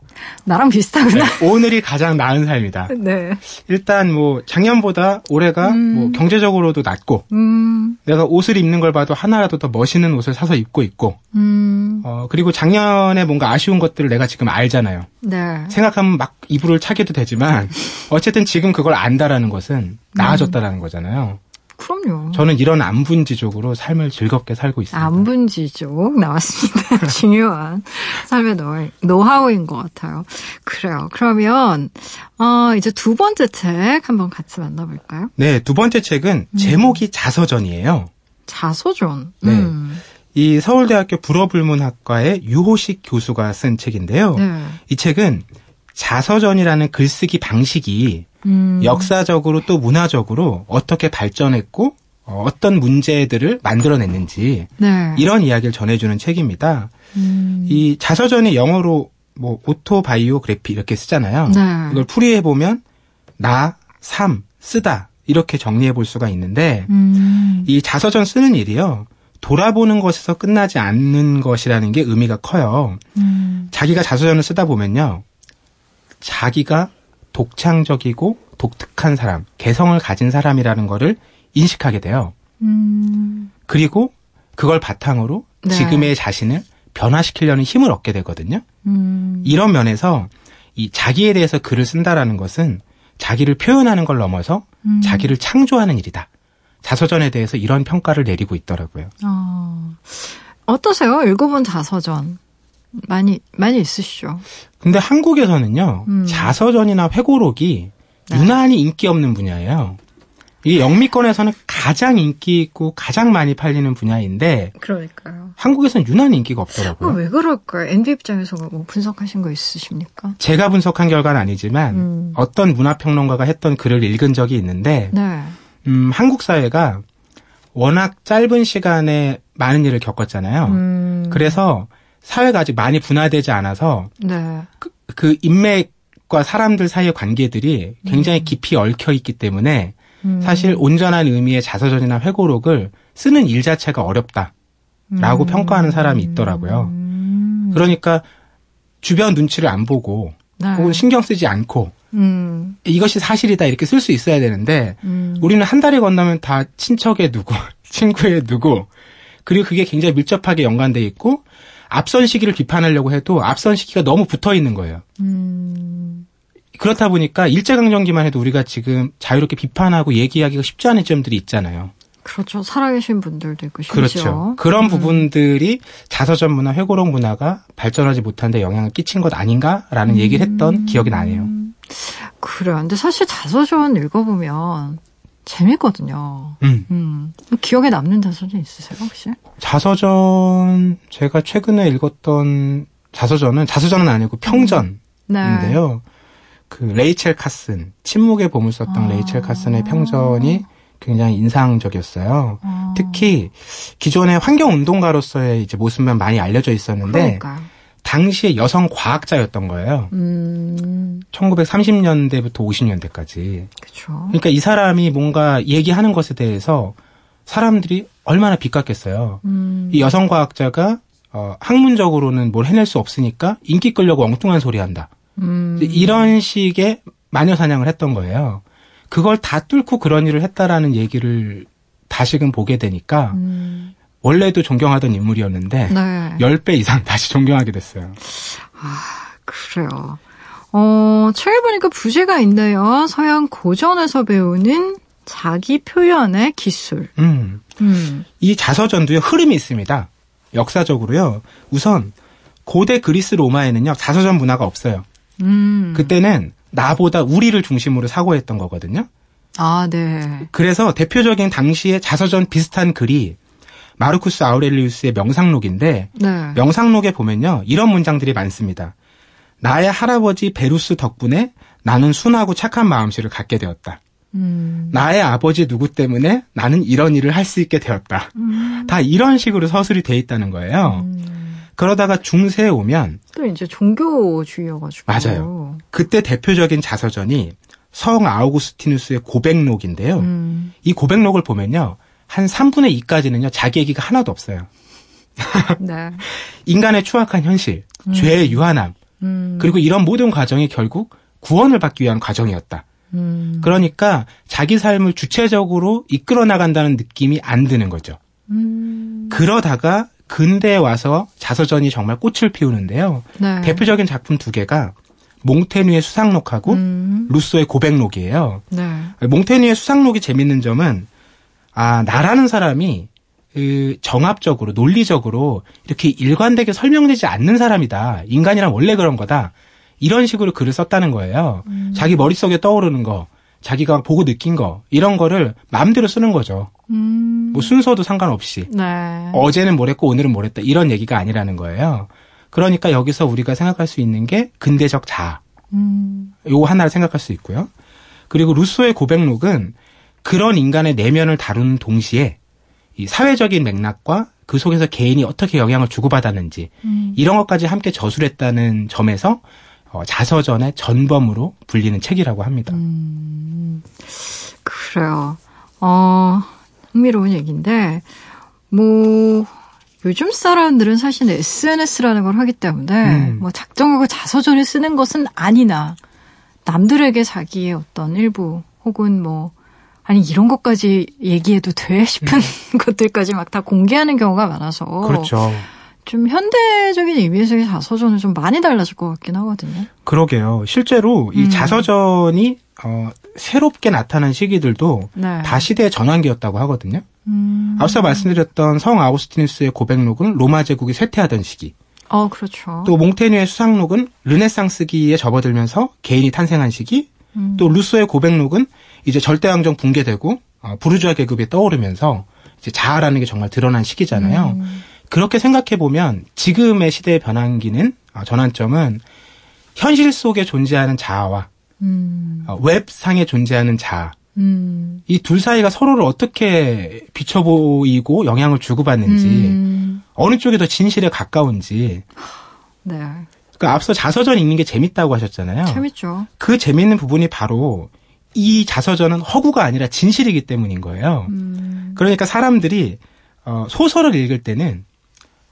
나랑 비슷하구나. 네, 오늘이 가장 나은 삶이다. 네. 일단 뭐 작년보다 올해가 음. 뭐 경제적으로도 낫고 음. 내가 옷을 입는 걸 봐도 하나라도 더 멋있는 옷을 사서 입고 있고 음. 어 그리고 작년에 뭔가 아쉬운 것들을 내가 지금 알잖아요. 네. 생각하면 막 이불을 차게도 되지만 어쨌든 지금 그걸 안다라는 것은 나아졌다라는 거잖아요. 그럼요. 저는 이런 안분지족으로 삶을 즐겁게 살고 있습니다. 안분지족 나왔습니다. 중요한 삶의 노, 하우인 것 같아요. 그래요. 그러면 어, 이제 두 번째 책 한번 같이 만나볼까요? 네, 두 번째 책은 음. 제목이 자서전이에요. 자서전. 네. 음. 이 서울대학교 불어불문학과의 유호식 교수가 쓴 책인데요. 네. 이 책은 자서전이라는 글쓰기 방식이 음. 역사적으로 또 문화적으로 어떻게 발전했고 어, 어떤 문제들을 만들어냈는지 네. 이런 이야기를 전해주는 책입니다. 음. 이 자서전이 영어로 뭐 오토바이오그래피 이렇게 쓰잖아요. 네. 이걸 풀이해 보면 나, 삶, 쓰다 이렇게 정리해 볼 수가 있는데 음. 이 자서전 쓰는 일이요. 돌아보는 것에서 끝나지 않는 것이라는 게 의미가 커요. 음. 자기가 자서전을 쓰다 보면요. 자기가 독창적이고 독특한 사람, 개성을 가진 사람이라는 거를 인식하게 돼요. 음. 그리고 그걸 바탕으로 네. 지금의 자신을 변화시키려는 힘을 얻게 되거든요. 음. 이런 면에서 이 자기에 대해서 글을 쓴다라는 것은 자기를 표현하는 걸 넘어서 음. 자기를 창조하는 일이다. 자서전에 대해서 이런 평가를 내리고 있더라고요. 어. 어떠세요? 읽어본 자서전. 많이 많이 있으시죠. 근데 한국에서는요 음. 자서전이나 회고록이 네. 유난히 인기 없는 분야예요. 이 영미권에서는 가장 인기 있고 가장 많이 팔리는 분야인데 그러니까요. 한국에서는 유난히 인기가 없더라고요. 어, 왜 그럴까요? NB 입장에서 뭐 분석하신 거 있으십니까? 제가 분석한 결과는 아니지만 음. 어떤 문화평론가가 했던 글을 읽은 적이 있는데 네. 음, 한국 사회가 워낙 짧은 시간에 많은 일을 겪었잖아요. 음. 그래서 사회가 아직 많이 분화되지 않아서 네. 그, 그 인맥과 사람들 사이의 관계들이 굉장히 음. 깊이 얽혀 있기 때문에 음. 사실 온전한 의미의 자서전이나 회고록을 쓰는 일 자체가 어렵다라고 음. 평가하는 사람이 있더라고요. 음. 그러니까 주변 눈치를 안 보고 네. 혹은 신경 쓰지 않고 음. 이것이 사실이다 이렇게 쓸 수 있어야 되는데 음. 우리는 한 달이 건너면 다 친척의 누구, 친구의 누구 그리고 그게 굉장히 밀접하게 연관돼 있고 앞선 시기를 비판하려고 해도 앞선 시기가 너무 붙어 있는 거예요. 음. 그렇다 보니까 일제강점기만 해도 우리가 지금 자유롭게 비판하고 얘기하기가 쉽지 않은 점들이 있잖아요. 그렇죠. 살아계신 분들도 있고 심지어. 그렇죠. 그런 음. 부분들이 자서전 문화, 회고록 문화가 발전하지 못하는데 영향을 끼친 것 아닌가라는 음. 얘기를 했던 기억이 나네요. 그래요. 근데 사실 자서전 읽어보면 재밌거든요. 음. 음. 기억에 남는 자서전 있으세요, 혹시? 자서전, 제가 최근에 읽었던 자서전은, 자서전은 아니고 평전인데요. 네. 그 레이첼 카슨, 침묵의 보물 썼던 아. 레이첼 카슨의 평전이 굉장히 인상적이었어요. 아. 특히 기존의 환경운동가로서의 이제 모습만 많이 알려져 있었는데, 그러니까. 당시에 여성 과학자였던 거예요. 음. 1930년대부터 50년대까지. 그렇죠. 그러니까 이 사람이 뭔가 얘기하는 것에 대해서 사람들이 얼마나 빗갔겠어요. 음. 이 여성 과학자가 어, 학문적으로는 뭘 해낼 수 없으니까 인기 끌려고 엉뚱한 소리 한다. 음. 이런 식의 마녀 사냥을 했던 거예요. 그걸 다 뚫고 그런 일을 했다라는 얘기를 다시금 보게 되니까 음. 원래도 존경하던 인물이었는데 네. 10배 이상 다시 존경하게 됐어요. 아, 그래요. 어, 책에 보니까 부제가 있네요. 서양 고전에서 배우는 자기 표현의 기술. 음. 음. 이 자서전도요, 흐름이 있습니다. 역사적으로요. 우선, 고대 그리스 로마에는요, 자서전 문화가 없어요. 음. 그때는 나보다 우리를 중심으로 사고했던 거거든요. 아, 네. 그래서 대표적인 당시의 자서전 비슷한 글이 마르쿠스 아우렐리우스의 명상록인데 네. 명상록에 보면요 이런 문장들이 많습니다. 나의 할아버지 베루스 덕분에 나는 순하고 착한 마음씨를 갖게 되었다. 음. 나의 아버지 누구 때문에 나는 이런 일을 할 수 있게 되었다. 음. 다 이런 식으로 서술이 돼 있다는 거예요. 음. 그러다가 중세에 오면 또 이제 종교주의여가지고 맞아요. 그때 대표적인 자서전이 성 아우구스티누스의 고백록인데요. 음. 이 고백록을 보면요. 한 3분의 2까지는요, 자기 얘기가 하나도 없어요. 네. 인간의 추악한 현실, 음. 죄의 유한함, 음. 그리고 이런 모든 과정이 결국 구원을 받기 위한 과정이었다. 음. 그러니까 자기 삶을 주체적으로 이끌어 나간다는 느낌이 안 드는 거죠. 음. 그러다가 근대에 와서 자서전이 정말 꽃을 피우는데요. 네. 대표적인 작품 두 개가 몽테뉴의 수상록하고 음. 루소의 고백록이에요. 네. 몽테뉴의 수상록이 재밌는 점은 아 나라는 사람이 그 정합적으로 논리적으로 이렇게 일관되게 설명되지 않는 사람이다. 인간이란 원래 그런 거다. 이런 식으로 글을 썼다는 거예요. 음. 자기 머릿속에 떠오르는 거, 자기가 보고 느낀 거 이런 거를 마음대로 쓰는 거죠. 음. 뭐 순서도 상관없이 네. 어제는 뭐랬고 오늘은 뭐랬다 이런 얘기가 아니라는 거예요. 그러니까 여기서 우리가 생각할 수 있는 게 근대적 자아. 음. 요거 하나를 생각할 수 있고요. 그리고 루소의 고백록은 그런 인간의 내면을 다루는 동시에 이 사회적인 맥락과 그 속에서 개인이 어떻게 영향을 주고받았는지 음. 이런 것까지 함께 저술했다는 점에서 어, 자서전의 전범으로 불리는 책이라고 합니다. 음. 그래요. 어, 흥미로운 얘기인데, 뭐, 요즘 사람들은 사실 SNS라는 걸 하기 때문에, 음. 뭐, 작정하고 자서전을 쓰는 것은 아니나, 남들에게 자기의 어떤 일부, 혹은 뭐, 아니, 이런 것까지 얘기해도 돼? 싶은 음. 것들까지 막 다 공개하는 경우가 많아서. 그렇죠. 좀 현대적인 의미에서의 자서전은 좀 많이 달라질 것 같긴 하거든요. 그러게요. 실제로 이 음. 자서전이 어, 새롭게 나타난 시기들도 네. 다 시대의 전환기였다고 하거든요. 음. 앞서 말씀드렸던 성 아우스티누스의 고백록은 로마 제국이 쇠퇴하던 시기. 어, 그렇죠. 또 몽테뉴의 수상록은 르네상스기에 접어들면서 개인이 탄생한 시기, 음. 또 루소의 고백록은 이제 절대왕정 붕괴되고 어, 부르주아 계급이 떠오르면서 이제 자아라는 게 정말 드러난 시기잖아요. 음. 그렇게 생각해 보면 지금의 시대의 변환기는 어, 전환점은 현실 속에 존재하는 자아와 음. 어, 웹상에 존재하는 자아. 음. 이둘 사이가 서로를 어떻게 비춰 보이고 영향을 주고받는지 음. 어느 쪽이 더 진실에 가까운지. 네. 그 앞서 자서전 읽는 게 재밌다고 하셨잖아요. 재밌죠. 그 재밌는 부분이 바로 이 자서전은 허구가 아니라 진실이기 때문인 거예요. 음. 그러니까 사람들이 어, 소설을 읽을 때는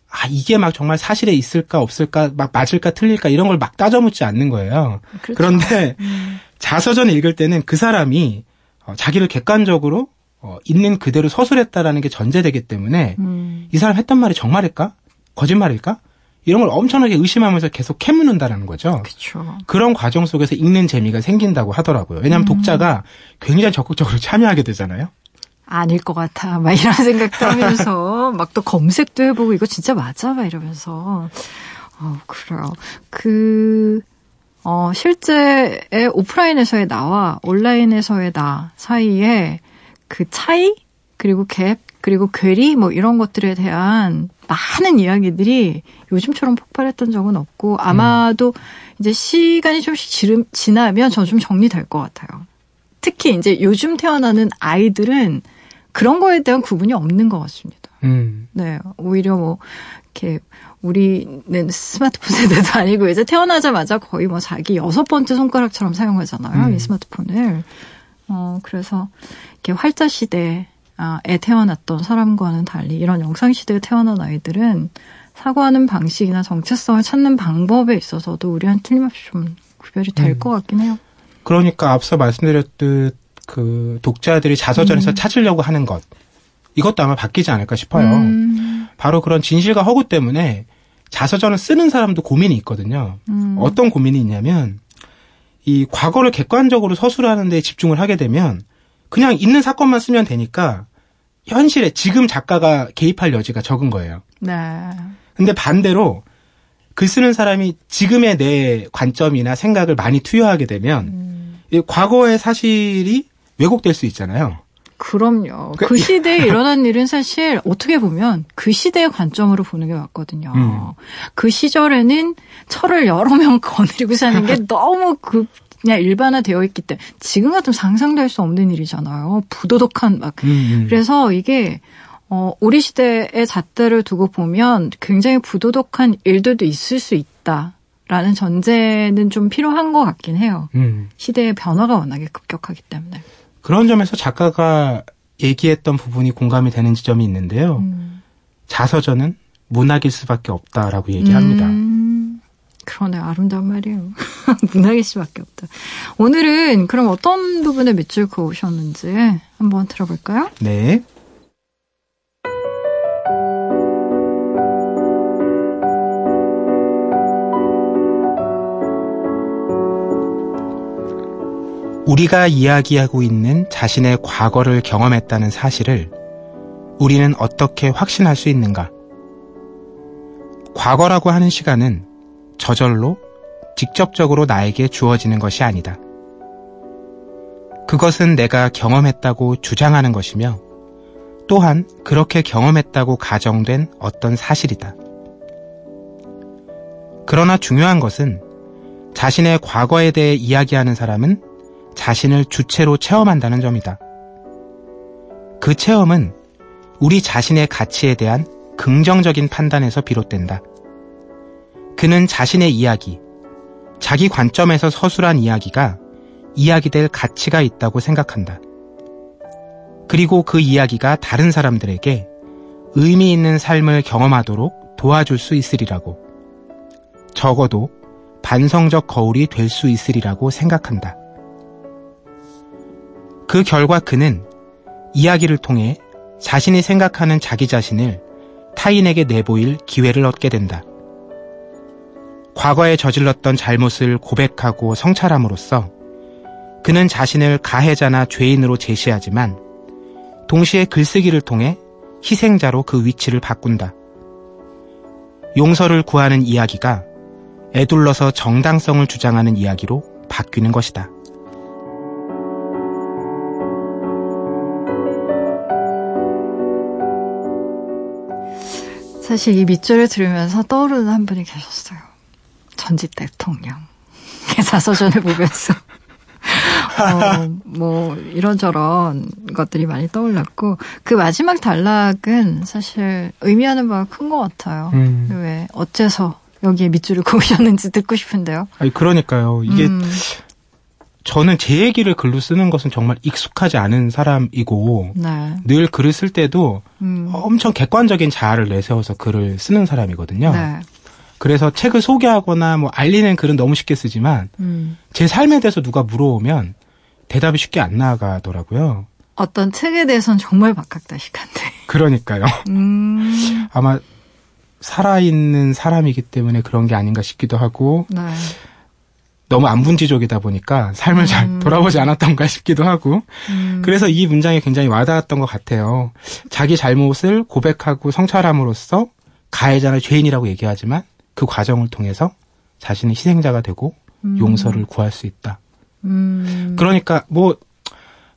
아 이게 막 정말 사실에 있을까 없을까 막 맞을까 틀릴까 이런 걸 막 따져묻지 않는 거예요. 그렇죠. 그런데 음. 자서전을 읽을 때는 그 사람이 어, 자기를 객관적으로 어, 있는 그대로 서술했다라는 게 전제되기 때문에 음. 이 사람 했던 말이 정말일까 거짓말일까 이런 걸 엄청나게 의심하면서 계속 캐묻는다라는 거죠. 그쵸. 그런 과정 속에서 읽는 재미가 생긴다고 하더라고요. 왜냐하면 음. 독자가 굉장히 적극적으로 참여하게 되잖아요. 아닐 것 같아. 막 이런 생각도 하면서 막 또 검색도 해보고 이거 진짜 맞아? 막 이러면서. 어, 그래요. 그, 어, 실제 오프라인에서의 나와 온라인에서의 나 사이에 그 차이? 그리고 갭? 그리고 괴리? 뭐 이런 것들에 대한 많은 이야기들이 요즘처럼 폭발했던 적은 없고 아마도 음. 이제 시간이 좀씩 지나면 전 좀 정리될 것 같아요. 특히 이제 요즘 태어나는 아이들은 그런 거에 대한 구분이 없는 것 같습니다. 음. 네, 오히려 뭐 이렇게 우리는 스마트폰 세대도 아니고 이제 태어나자마자 거의 뭐 자기 여섯 번째 손가락처럼 사용하잖아요. 음. 이 스마트폰을. 어, 그래서 이렇게 활자 시대 에 태어났던 사람과는 달리 이런 영상 시대에 태어난 아이들은 사고하는 방식이나 정체성을 찾는 방법에 있어서도 우리한 틀림없이 좀 구별이 될것 음. 같긴 해요. 그러니까 앞서 말씀드렸듯 그 독자들이 자서전에서 음. 찾으려고 하는 것 이것도 아마 바뀌지 않을까 싶어요. 음. 바로 그런 진실과 허구 때문에 자서전을 쓰는 사람도 고민이 있거든요. 음. 어떤 고민이 있냐면 이 과거를 객관적으로 서술하는 데 집중을 하게 되면 그냥 있는 사건만 쓰면 되니까 현실에 지금 작가가 개입할 여지가 적은 거예요. 네. 근데 반대로 글 쓰는 사람이 지금의 내 관점이나 생각을 많이 투여하게 되면 음. 과거의 사실이 왜곡될 수 있잖아요. 그럼요. 그, 그 시대에 일어난 일은 사실 어떻게 보면 그 시대의 관점으로 보는 게 맞거든요. 음. 그 시절에는 철을 여러 명 거느리고 사는 게 너무 그 그냥 일반화되어 있기 때문에 지금 같으면 상상될 수 없는 일이잖아요. 부도덕한 막 음, 음. 그래서 이게 어 우리 시대의 잣대를 두고 보면 굉장히 부도덕한 일들도 있을 수 있다 라는 전제는 좀 필요한 것 같긴 해요. 음. 시대의 변화가 워낙에 급격하기 때문에. 그런 점에서 작가가 얘기했던 부분이 공감이 되는 지점이 있는데요. 음. 자서전은 문학일 수밖에 없다라고 얘기합니다. 음. 그러네 아름다운 말이에요. 문학일 수밖에 없다. 오늘은 그럼 어떤 부분에 밑줄 그으셨는지 한번 들어볼까요? 네. 우리가 이야기하고 있는 자신의 과거를 경험했다는 사실을 우리는 어떻게 확신할 수 있는가? 과거라고 하는 시간은 저절로 직접적으로 나에게 주어지는 것이 아니다. 그것은 내가 경험했다고 주장하는 것이며 또한 그렇게 경험했다고 가정된 어떤 사실이다. 그러나 중요한 것은 자신의 과거에 대해 이야기하는 사람은 자신을 주체로 체험한다는 점이다. 그 체험은 우리 자신의 가치에 대한 긍정적인 판단에서 비롯된다. 그는 자신의 이야기, 자기 관점에서 서술한 이야기가 이야기될 가치가 있다고 생각한다. 그리고 그 이야기가 다른 사람들에게 의미 있는 삶을 경험하도록 도와줄 수 있으리라고. 적어도 반성적 거울이 될 수 있으리라고 생각한다. 그 결과 그는 이야기를 통해 자신이 생각하는 자기 자신을 타인에게 내보일 기회를 얻게 된다. 과거에 저질렀던 잘못을 고백하고 성찰함으로써 그는 자신을 가해자나 죄인으로 제시하지만 동시에 글쓰기를 통해 희생자로 그 위치를 바꾼다. 용서를 구하는 이야기가 애둘러서 정당성을 주장하는 이야기로 바뀌는 것이다. 사실 이 밑줄을 들으면서 떠오르는 한 분이 계셨어요. 전직 대통령. 자서전을 보면서. 어, 뭐, 이런저런 것들이 많이 떠올랐고, 그 마지막 단락은 사실 의미하는 바가 큰 것 같아요. 음. 왜, 어째서 여기에 밑줄을 그으셨는지 듣고 싶은데요. 아니, 그러니까요. 이게, 음. 저는 제 얘기를 글로 쓰는 것은 정말 익숙하지 않은 사람이고 네. 늘 글을 쓸 때도 음. 엄청 객관적인 자아를 내세워서 글을 쓰는 사람이거든요. 네. 그래서 책을 소개하거나 뭐 알리는 글은 너무 쉽게 쓰지만 음. 제 삶에 대해서 누가 물어오면 대답이 쉽게 안 나가더라고요. 어떤 책에 대해서는 정말 박학다식한데. 그러니까요. 음. 아마 살아있는 사람이기 때문에 그런 게 아닌가 싶기도 하고 네. 너무 안분지족이다 보니까 삶을 음. 잘 돌아보지 않았던가 싶기도 하고 음. 그래서 이 문장이 굉장히 와닿았던 것 같아요. 자기 잘못을 고백하고 성찰함으로써 가해자나 죄인이라고 얘기하지만 그 과정을 통해서 자신이 희생자가 되고 음. 용서를 구할 수 있다. 음. 그러니까 뭐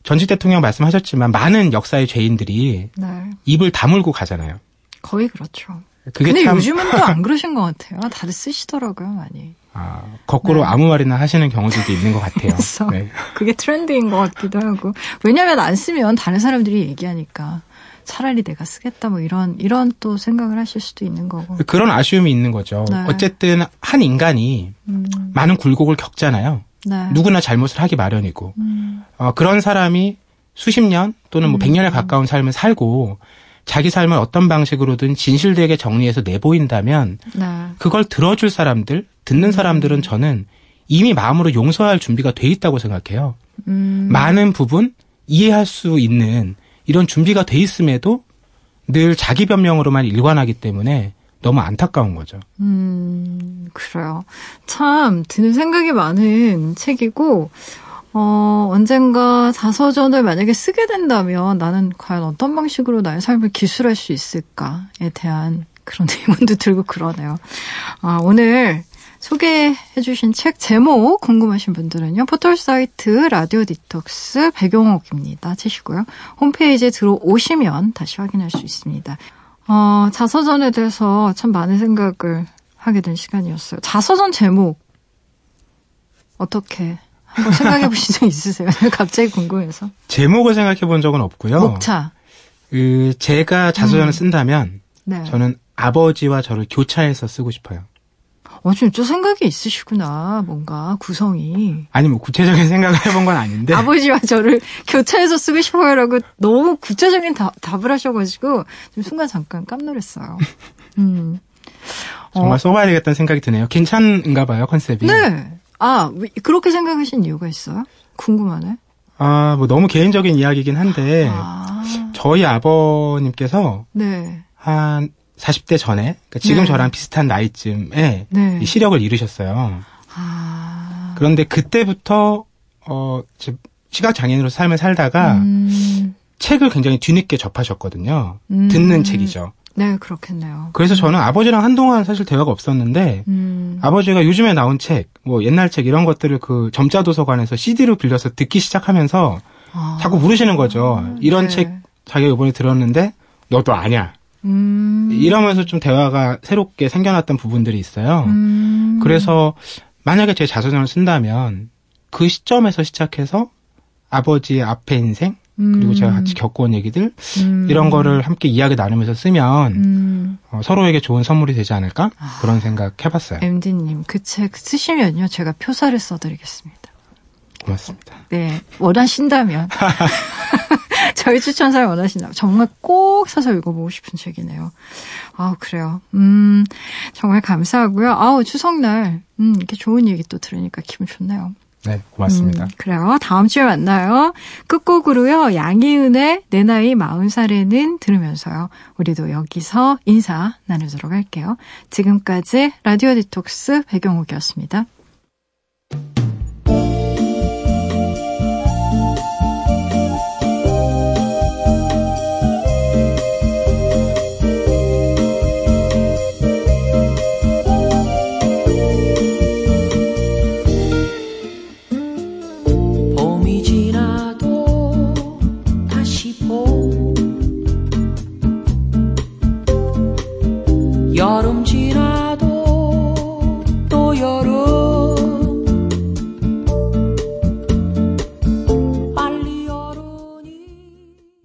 전직 대통령 말씀하셨지만 많은 역사의 죄인들이 네. 입을 다물고 가잖아요. 거의 그렇죠. 그게 근데 참... 요즘은 또 안 그러신 것 같아요. 다들 쓰시더라고요, 많이. 아, 거꾸로 네. 아무 말이나 하시는 경우들도 있는 것 같아요. 그래서 네. 그게 트렌드인 것 같기도 하고. 왜냐면 안 쓰면 다른 사람들이 얘기하니까. 차라리 내가 쓰겠다 뭐 이런 이런 또 생각을 하실 수도 있는 거고 그런 아쉬움이 있는 거죠. 네. 어쨌든 한 인간이 음. 많은 굴곡을 겪잖아요. 네. 누구나 잘못을 하기 마련이고 음. 어, 그런 사람이 수십 년 또는 뭐 음. 100년에 가까운 삶을 살고 자기 삶을 어떤 방식으로든 진실되게 정리해서 내보인다면 네. 그걸 들어줄 사람들, 듣는 음. 사람들은 저는 이미 마음으로 용서할 준비가 돼 있다고 생각해요. 음. 많은 부분 이해할 수 있는 이런 준비가 돼 있음에도 늘 자기 변명으로만 일관하기 때문에 너무 안타까운 거죠. 음, 그래요. 참 드는 생각이 많은 책이고 어, 언젠가 자서전을 만약에 쓰게 된다면 나는 과연 어떤 방식으로 나의 삶을 기술할 수 있을까에 대한 그런 의문도 들고 그러네요. 아, 오늘 소개해주신 책 제목 궁금하신 분들은요. 포털 사이트 라디오 디톡스 배경옥입니다. 치시고요. 홈페이지에 들어오시면 다시 확인할 수 있습니다. 어, 자서전에 대해서 참 많은 생각을 하게 된 시간이었어요. 자서전 제목 어떻게 한번 생각해 보신 적 있으세요? 갑자기 궁금해서. 제목을 생각해 본 적은 없고요. 목차. 그 제가 자서전을 음. 쓴다면 네. 저는 아버지와 저를 교차해서 쓰고 싶어요. 어, 진짜 생각이 있으시구나. 뭔가 구성이. 아니 뭐 구체적인 생각을 해본 건 아닌데. 아버지와 저를 교차해서 쓰고 싶어요라고 너무 구체적인 다, 답을 하셔가지고 좀 순간 잠깐 깜놀했어요. 음. 정말 어. 써봐야 되겠다는 생각이 드네요. 괜찮은가 봐요 컨셉이. 네. 아, 그렇게 생각하신 이유가 있어요? 궁금하네. 아, 뭐 너무 개인적인 이야기긴 한데 아. 저희 아버님께서 네. 한 40대 전에 그러니까 지금 네. 저랑 비슷한 나이쯤에 네. 시력을 잃으셨어요. 아. 그런데 그때부터 어 시각 장애인으로 삶을 살다가 음. 책을 굉장히 뒤늦게 접하셨거든요. 음. 듣는 책이죠. 네, 그렇겠네요. 그래서 저는 아버지랑 한동안 사실 대화가 없었는데 음. 아버지가 요즘에 나온 책, 뭐 옛날 책 이런 것들을 그 점자 도서관에서 CD로 빌려서 듣기 시작하면서 아. 자꾸 물으시는 거죠. 이런 네. 책 자기가 이번에 들었는데 너도 아냐. 음. 이러면서 좀 대화가 새롭게 생겨났던 부분들이 있어요. 음. 그래서 만약에 제 자서전을 쓴다면 그 시점에서 시작해서 아버지의 앞에 인생 그리고 음. 제가 같이 겪어온 얘기들 음. 이런 거를 함께 이야기 나누면서 쓰면 음. 어, 서로에게 좋은 선물이 되지 않을까 아. 그런 생각 해봤어요. MD님 그 책 쓰시면요 제가 표사를 써드리겠습니다. 고맙습니다. 네 원하신다면 저희 추천사를 원하신다면 정말 꼭 사서 읽어보고 싶은 책이네요. 아 그래요. 음 정말 감사하고요. 아우 추석날 음 이렇게 좋은 얘기 또 들으니까 기분 좋네요. 네, 고맙습니다. 음, 그래요. 다음 주에 만나요. 끝곡으로요. 양희은의 내 나이 마흔 살에는 들으면서요. 우리도 여기서 인사 나누도록 할게요. 지금까지 라디오 디톡스 배경옥이었습니다. 여름 지